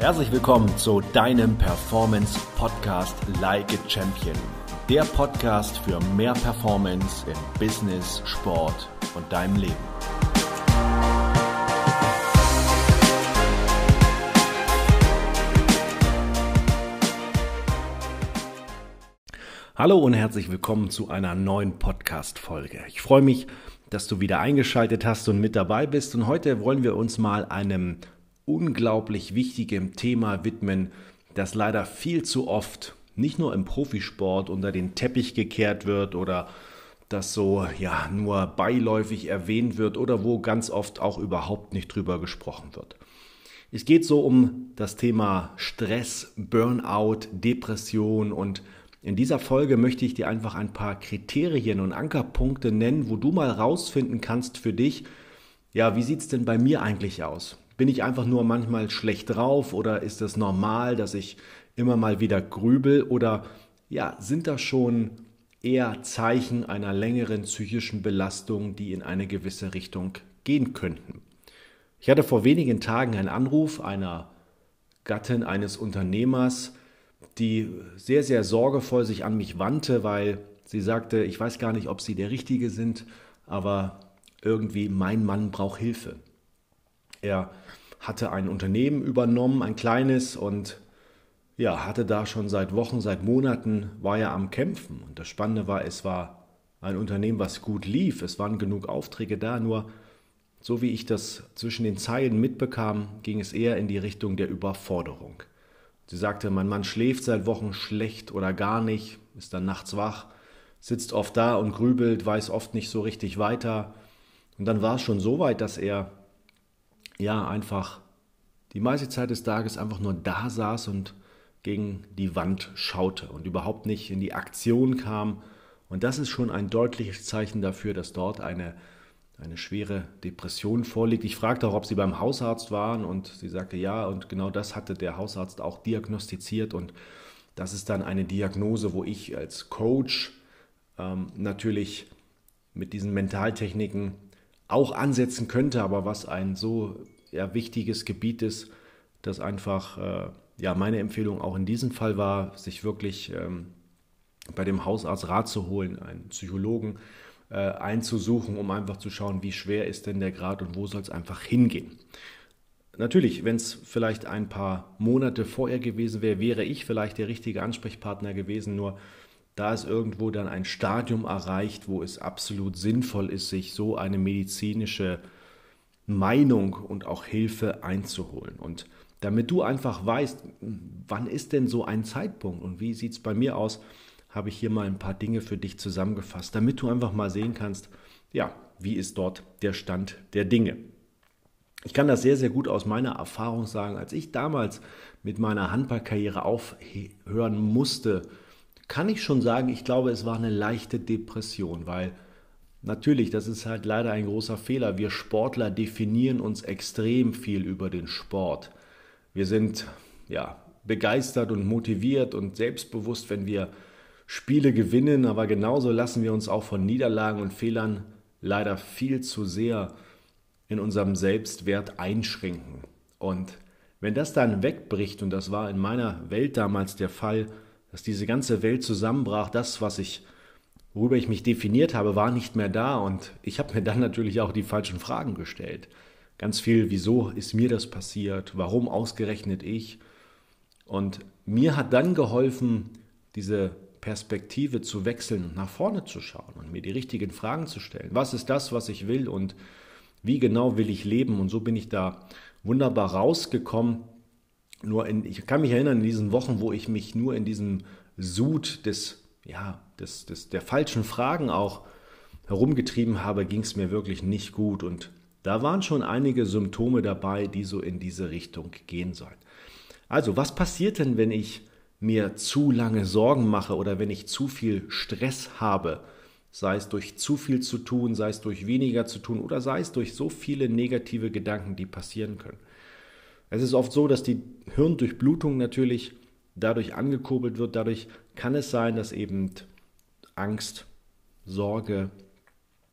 Herzlich willkommen zu deinem Performance Podcast Like a Champion. Der Podcast für mehr Performance im Business, Sport und deinem Leben. Hallo und herzlich willkommen zu einer neuen Podcast-Folge. Ich freue mich, dass du wieder eingeschaltet hast und mit dabei bist. Und heute wollen wir uns mal einem unglaublich wichtigem Thema widmen, das leider viel zu oft nicht nur im Profisport unter den Teppich gekehrt wird oder das so ja nur beiläufig erwähnt wird oder wo ganz oft auch überhaupt nicht drüber gesprochen wird. Es geht so um das Thema Stress, Burnout, Depression und in dieser Folge möchte ich dir einfach ein paar Kriterien und Ankerpunkte nennen, wo du mal rausfinden kannst für dich, ja, wie sieht es denn bei mir eigentlich aus? Bin ich einfach nur manchmal schlecht drauf oder ist es normal, dass ich immer mal wieder grübel oder ja, sind das schon eher Zeichen einer längeren psychischen Belastung, die in eine gewisse Richtung gehen könnten? Ich hatte vor wenigen Tagen einen Anruf einer Gattin eines Unternehmers, die sehr, sehr sorgevoll sich an mich wandte, weil sie sagte, ich weiß gar nicht, ob Sie der Richtige sind, aber irgendwie mein Mann braucht Hilfe. Er hatte ein Unternehmen übernommen, ein kleines, und ja, hatte da schon seit Wochen, seit Monaten, war er am Kämpfen. Und das Spannende war, es war ein Unternehmen, was gut lief. Es waren genug Aufträge da, nur so wie ich das zwischen den Zeilen mitbekam, ging es eher in die Richtung der Überforderung. Sie sagte, mein Mann schläft seit Wochen schlecht oder gar nicht, ist dann nachts wach, sitzt oft da und grübelt, weiß oft nicht so richtig weiter. Und dann war es schon so weit, dass er ja, einfach die meiste Zeit des Tages einfach nur da saß und gegen die Wand schaute und überhaupt nicht in die Aktion kam. Und das ist schon ein deutliches Zeichen dafür, dass dort eine, eine schwere Depression vorliegt. Ich fragte auch, ob sie beim Hausarzt waren und sie sagte ja und genau das hatte der Hausarzt auch diagnostiziert und das ist dann eine Diagnose, wo ich als Coach ähm, natürlich mit diesen Mentaltechniken auch ansetzen könnte, aber was ein so ja, wichtiges Gebiet ist, dass einfach äh, ja, meine Empfehlung auch in diesem Fall war, sich wirklich ähm, bei dem Hausarzt Rat zu holen, einen Psychologen äh, einzusuchen, um einfach zu schauen, wie schwer ist denn der Grad und wo soll es einfach hingehen. Natürlich, wenn es vielleicht ein paar Monate vorher gewesen wäre, wäre ich vielleicht der richtige Ansprechpartner gewesen, nur da ist irgendwo dann ein Stadium erreicht, wo es absolut sinnvoll ist, sich so eine medizinische Meinung und auch Hilfe einzuholen. Und damit du einfach weißt, wann ist denn so ein Zeitpunkt und wie sieht es bei mir aus, habe ich hier mal ein paar Dinge für dich zusammengefasst, damit du einfach mal sehen kannst, ja, wie ist dort der Stand der Dinge. Ich kann das sehr, sehr gut aus meiner Erfahrung sagen. Als ich damals mit meiner Handballkarriere aufhören musste, kann ich schon sagen, ich glaube, es war eine leichte Depression, weil natürlich, das ist halt leider ein großer Fehler. Wir Sportler definieren uns extrem viel über den Sport. Wir sind ja begeistert und motiviert und selbstbewusst, wenn wir Spiele gewinnen, aber genauso lassen wir uns auch von Niederlagen und Fehlern leider viel zu sehr in unserem Selbstwert einschränken. Und wenn das dann wegbricht, und das war in meiner Welt damals der Fall, dass diese ganze Welt zusammenbrach, das, was ich, worüber ich mich definiert habe, war nicht mehr da und ich habe mir dann natürlich auch die falschen Fragen gestellt. Ganz viel, wieso ist mir das passiert? Warum ausgerechnet ich? Und mir hat dann geholfen, diese Perspektive zu wechseln und nach vorne zu schauen und mir die richtigen Fragen zu stellen. Was ist das, was ich will und wie genau will ich leben? Und so bin ich da wunderbar rausgekommen nur in, ich kann mich erinnern, in diesen Wochen, wo ich mich nur in diesem Sud des, ja, des, des, der falschen Fragen auch herumgetrieben habe, ging es mir wirklich nicht gut. Und da waren schon einige Symptome dabei, die so in diese Richtung gehen sollen. Also, was passiert denn, wenn ich mir zu lange Sorgen mache oder wenn ich zu viel Stress habe? Sei es durch zu viel zu tun, sei es durch weniger zu tun oder sei es durch so viele negative Gedanken, die passieren können. Es ist oft so, dass die Hirndurchblutung natürlich dadurch angekurbelt wird. Dadurch kann es sein, dass eben Angst, Sorge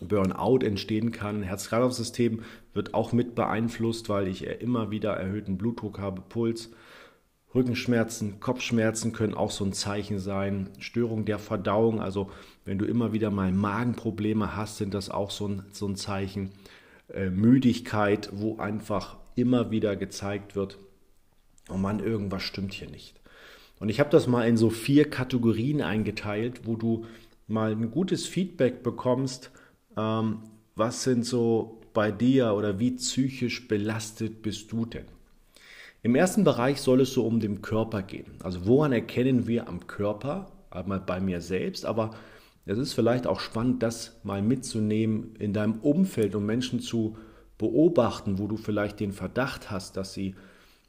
Burnout entstehen kann. Herz-Kreislauf-System wird auch mit beeinflusst, weil ich immer wieder erhöhten Blutdruck habe, Puls. Rückenschmerzen, Kopfschmerzen können auch so ein Zeichen sein. Störung der Verdauung, also wenn du immer wieder mal Magenprobleme hast, sind das auch so ein, so ein Zeichen. Äh, Müdigkeit, wo einfach immer wieder gezeigt wird, oh Mann, irgendwas stimmt hier nicht. Und ich habe das mal in so vier Kategorien eingeteilt, wo du mal ein gutes Feedback bekommst, ähm, was sind so bei dir oder wie psychisch belastet bist du denn? Im ersten Bereich soll es so um den Körper gehen. Also woran erkennen wir am Körper, einmal bei mir selbst, aber es ist vielleicht auch spannend, das mal mitzunehmen in deinem Umfeld und Menschen zu beobachten, wo du vielleicht den Verdacht hast, dass sie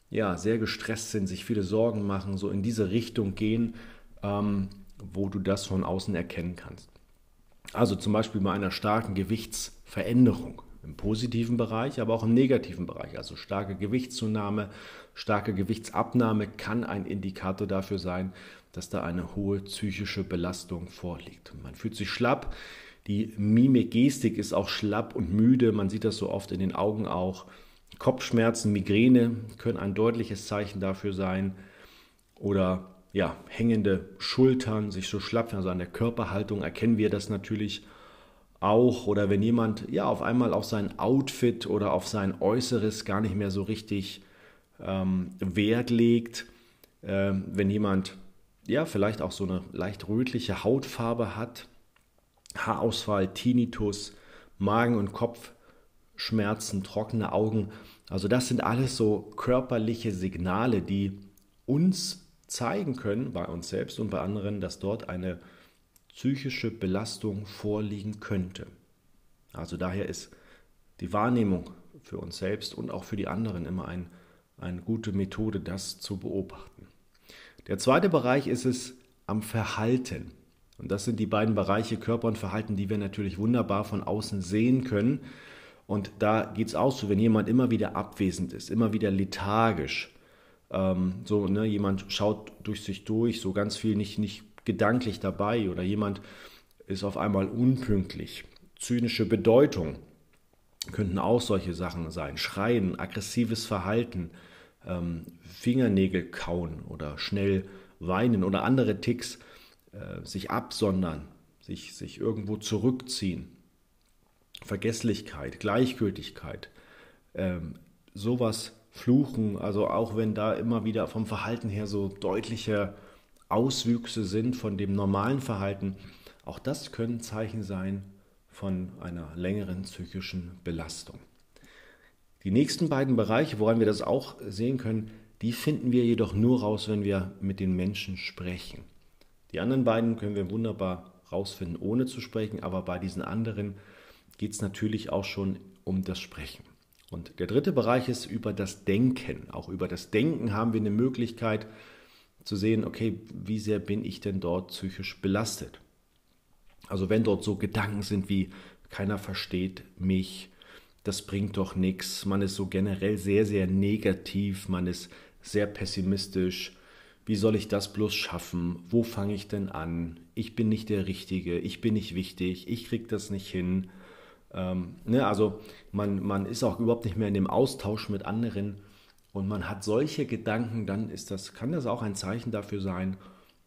ja sehr gestresst sind, sich viele Sorgen machen, so in diese Richtung gehen, ähm, wo du das von außen erkennen kannst. Also zum Beispiel bei einer starken Gewichtsveränderung im positiven Bereich, aber auch im negativen Bereich. Also starke Gewichtszunahme, starke Gewichtsabnahme kann ein Indikator dafür sein, dass da eine hohe psychische Belastung vorliegt. Man fühlt sich schlapp, die Mimik, Gestik ist auch schlapp und müde, man sieht das so oft in den Augen auch. Kopfschmerzen, Migräne können ein deutliches Zeichen dafür sein. Oder ja, hängende Schultern, sich so schlapp, also an der Körperhaltung erkennen wir das natürlich auch. Oder wenn jemand ja auf einmal auf sein Outfit oder auf sein Äußeres gar nicht mehr so richtig ähm, Wert legt. Ähm, wenn jemand ja vielleicht auch so eine leicht rötliche Hautfarbe hat, Haarausfall, Tinnitus, Magen- und Kopfschmerzen, trockene Augen. Also das sind alles so körperliche Signale, die uns zeigen können bei uns selbst und bei anderen, dass dort eine psychische Belastung vorliegen könnte. Also daher ist die Wahrnehmung für uns selbst und auch für die anderen immer ein, eine gute Methode, das zu beobachten. Der zweite Bereich ist es am Verhalten. Und das sind die beiden Bereiche Körper und Verhalten, die wir natürlich wunderbar von außen sehen können. Und da geht es auch so, wenn jemand immer wieder abwesend ist, immer wieder lethargisch, ähm, so, ne, jemand schaut durch sich durch, so ganz viel nicht, nicht gedanklich dabei oder jemand ist auf einmal unpünktlich. Zynische Bedeutung könnten auch solche Sachen sein. Schreien, aggressives Verhalten, ähm, Fingernägel kauen oder schnell weinen oder andere Ticks, äh, sich absondern, sich, sich irgendwo zurückziehen. Vergesslichkeit, Gleichgültigkeit, ähm, sowas Fluchen, also auch wenn da immer wieder vom Verhalten her so deutliche Auswüchse sind von dem normalen Verhalten, auch das können Zeichen sein von einer längeren psychischen Belastung. Die nächsten beiden Bereiche, woran wir das auch sehen können, die finden wir jedoch nur raus, wenn wir mit den Menschen sprechen. Die anderen beiden können wir wunderbar rausfinden, ohne zu sprechen, aber bei diesen anderen geht es natürlich auch schon um das Sprechen. Und der dritte Bereich ist über das Denken. Auch über das Denken haben wir eine Möglichkeit zu sehen, okay, wie sehr bin ich denn dort psychisch belastet? Also wenn dort so Gedanken sind wie, keiner versteht mich, das bringt doch nichts, man ist so generell sehr, sehr negativ, man ist sehr pessimistisch, wie soll ich das bloß schaffen? Wo fange ich denn an? Ich bin nicht der Richtige, ich bin nicht wichtig, ich kriege das nicht hin. Ähm, ne, also man, man ist auch überhaupt nicht mehr in dem Austausch mit anderen und man hat solche Gedanken, dann ist das, kann das auch ein Zeichen dafür sein,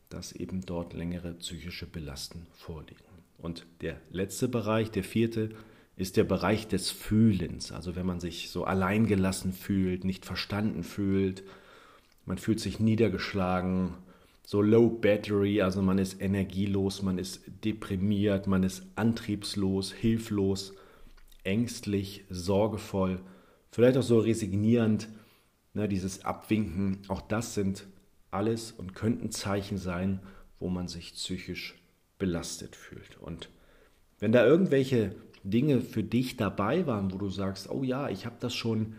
dass eben dort längere psychische Belasten vorliegen. Und der letzte Bereich, der vierte, ist der Bereich des Fühlens. Also wenn man sich so alleingelassen fühlt, nicht verstanden fühlt, man fühlt sich niedergeschlagen, so low battery, also man ist energielos, man ist deprimiert, man ist antriebslos, hilflos, ängstlich, sorgevoll, vielleicht auch so resignierend, ne, dieses Abwinken, auch das sind alles und könnten Zeichen sein, wo man sich psychisch belastet fühlt. Und wenn da irgendwelche Dinge für dich dabei waren, wo du sagst, oh ja, ich habe das schon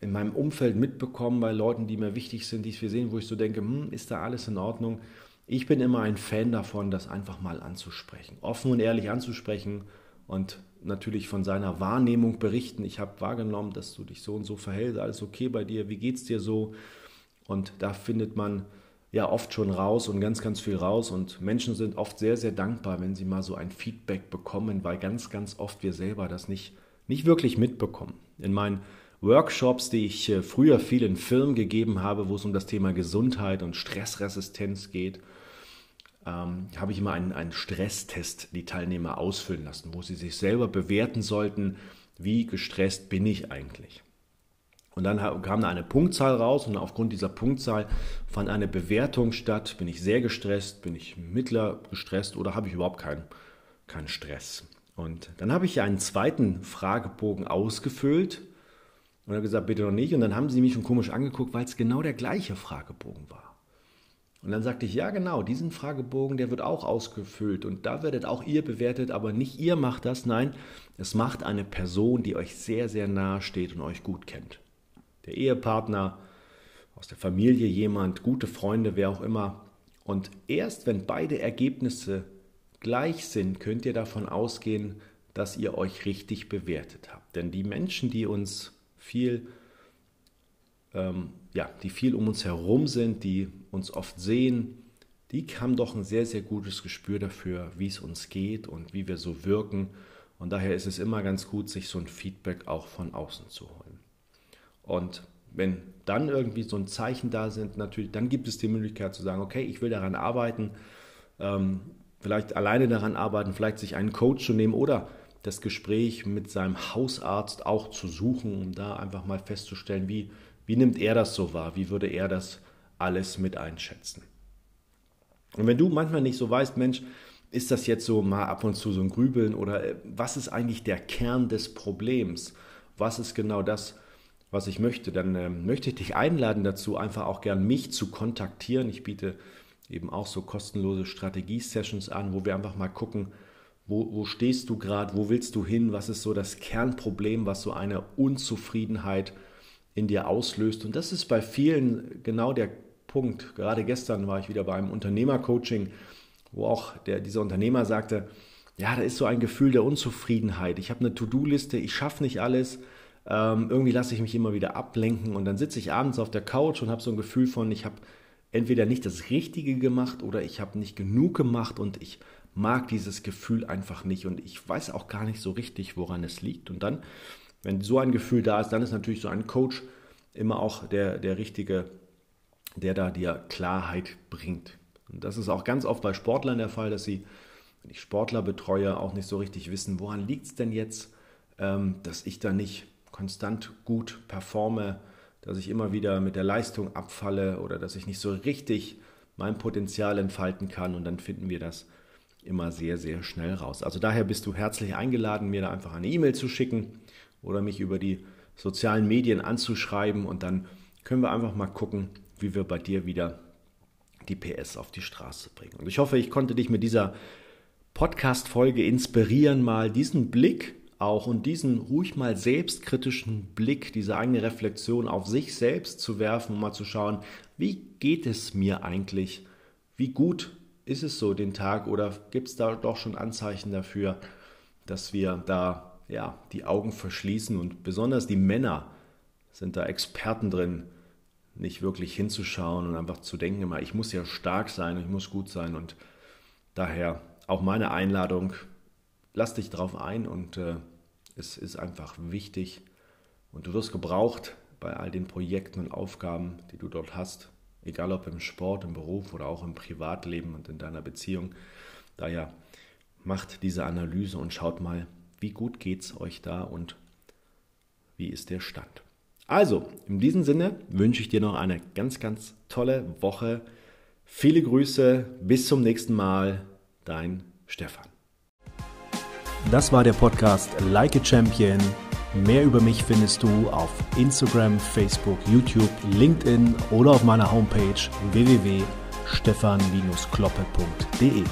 in meinem Umfeld mitbekommen bei Leuten, die mir wichtig sind, die wir sehen, wo ich so denke, hm, ist da alles in Ordnung? Ich bin immer ein Fan davon, das einfach mal anzusprechen, offen und ehrlich anzusprechen und natürlich von seiner Wahrnehmung berichten. Ich habe wahrgenommen, dass du dich so und so verhältst, alles okay bei dir, wie geht's dir so? Und da findet man ja oft schon raus und ganz, ganz viel raus. Und Menschen sind oft sehr, sehr dankbar, wenn sie mal so ein Feedback bekommen, weil ganz, ganz oft wir selber das nicht, nicht wirklich mitbekommen. In meinen Workshops, die ich äh, früher viel in Firmen gegeben habe, wo es um das Thema Gesundheit und Stressresistenz geht, ähm, habe ich immer einen, einen Stresstest die Teilnehmer ausfüllen lassen, wo sie sich selber bewerten sollten, wie gestresst bin ich eigentlich. Und dann kam da eine Punktzahl raus und aufgrund dieser Punktzahl fand eine Bewertung statt. Bin ich sehr gestresst, bin ich mittler gestresst oder habe ich überhaupt keinen, keinen Stress? Und dann habe ich einen zweiten Fragebogen ausgefüllt und habe gesagt, bitte noch nicht. Und dann haben sie mich schon komisch angeguckt, weil es genau der gleiche Fragebogen war. Und dann sagte ich, ja genau, diesen Fragebogen, der wird auch ausgefüllt und da werdet auch ihr bewertet, aber nicht ihr macht das, nein, es macht eine Person, die euch sehr, sehr nahe steht und euch gut kennt. Der Ehepartner, aus der Familie jemand, gute Freunde, wer auch immer. Und erst wenn beide Ergebnisse gleich sind, könnt ihr davon ausgehen, dass ihr euch richtig bewertet habt. Denn die Menschen, die uns viel ähm, ja, die viel um uns herum sind, die uns oft sehen, die haben doch ein sehr, sehr gutes Gespür dafür, wie es uns geht und wie wir so wirken. Und daher ist es immer ganz gut, sich so ein Feedback auch von außen zu holen. Und wenn dann irgendwie so ein Zeichen da sind, natürlich, dann gibt es die Möglichkeit zu sagen, okay, ich will daran arbeiten, ähm, vielleicht alleine daran arbeiten, vielleicht sich einen Coach zu nehmen oder das Gespräch mit seinem Hausarzt auch zu suchen, um da einfach mal festzustellen, wie, wie nimmt er das so wahr? Wie würde er das alles mit einschätzen? Und wenn du manchmal nicht so weißt, Mensch, ist das jetzt so mal ab und zu so ein Grübeln oder äh, was ist eigentlich der Kern des Problems? Was ist genau das, was ich möchte? Dann äh, möchte ich dich einladen dazu, einfach auch gern mich zu kontaktieren. Ich biete eben auch so kostenlose Strategie-Sessions an, wo wir einfach mal gucken, wo, wo stehst du gerade, wo willst du hin, was ist so das Kernproblem, was so eine Unzufriedenheit in dir auslöst. Und das ist bei vielen genau der Punkt. Gerade gestern war ich wieder bei einem Unternehmercoaching, wo auch der, dieser Unternehmer sagte, ja, da ist so ein Gefühl der Unzufriedenheit. Ich habe eine To-Do-Liste, ich schaffe nicht alles. Ähm, irgendwie lasse ich mich immer wieder ablenken und dann sitze ich abends auf der Couch und habe so ein Gefühl von, ich habe entweder nicht das Richtige gemacht oder ich habe nicht genug gemacht und ich mag dieses Gefühl einfach nicht und ich weiß auch gar nicht so richtig, woran es liegt. Und dann wenn so ein Gefühl da ist, dann ist natürlich so ein Coach immer auch der, der Richtige, der da dir Klarheit bringt. Und das ist auch ganz oft bei Sportlern der Fall, dass sie, wenn ich Sportler betreue, auch nicht so richtig wissen, woran liegt es denn jetzt, ähm, dass ich da nicht konstant gut performe, dass ich immer wieder mit der Leistung abfalle oder dass ich nicht so richtig mein Potenzial entfalten kann. Und dann finden wir das immer sehr, sehr schnell raus. Also daher bist du herzlich eingeladen, mir da einfach eine E-Mail zu schicken oder mich über die sozialen Medien anzuschreiben und dann können wir einfach mal gucken, wie wir bei dir wieder die PS auf die Straße bringen. Und ich hoffe, ich konnte dich mit dieser Podcast-Folge inspirieren, mal diesen Blick auch und diesen ruhig mal selbstkritischen Blick, diese eigene Reflexion auf sich selbst zu werfen, um mal zu schauen, wie geht es mir eigentlich? Wie gut ist es so den Tag oder gibt es da doch schon Anzeichen dafür, dass wir da ja, die Augen verschließen und besonders die Männer sind da Experten drin, nicht wirklich hinzuschauen und einfach zu denken, immer, ich muss ja stark sein, ich muss gut sein und daher auch meine Einladung, lass dich drauf ein und äh, es ist einfach wichtig und du wirst gebraucht bei all den Projekten und Aufgaben, die du dort hast, egal ob im Sport, im Beruf oder auch im Privatleben und in deiner Beziehung. Daher macht diese Analyse und schaut mal, wie gut geht es euch da und wie ist der Stand. Also, in diesem Sinne wünsche ich dir noch eine ganz, ganz tolle Woche. Viele Grüße, bis zum nächsten Mal, dein Stefan. Das war der Podcast Like a Champion. Mehr über mich findest du auf Instagram, Facebook, YouTube, LinkedIn oder auf meiner Homepage www.stefan-kloppe.de.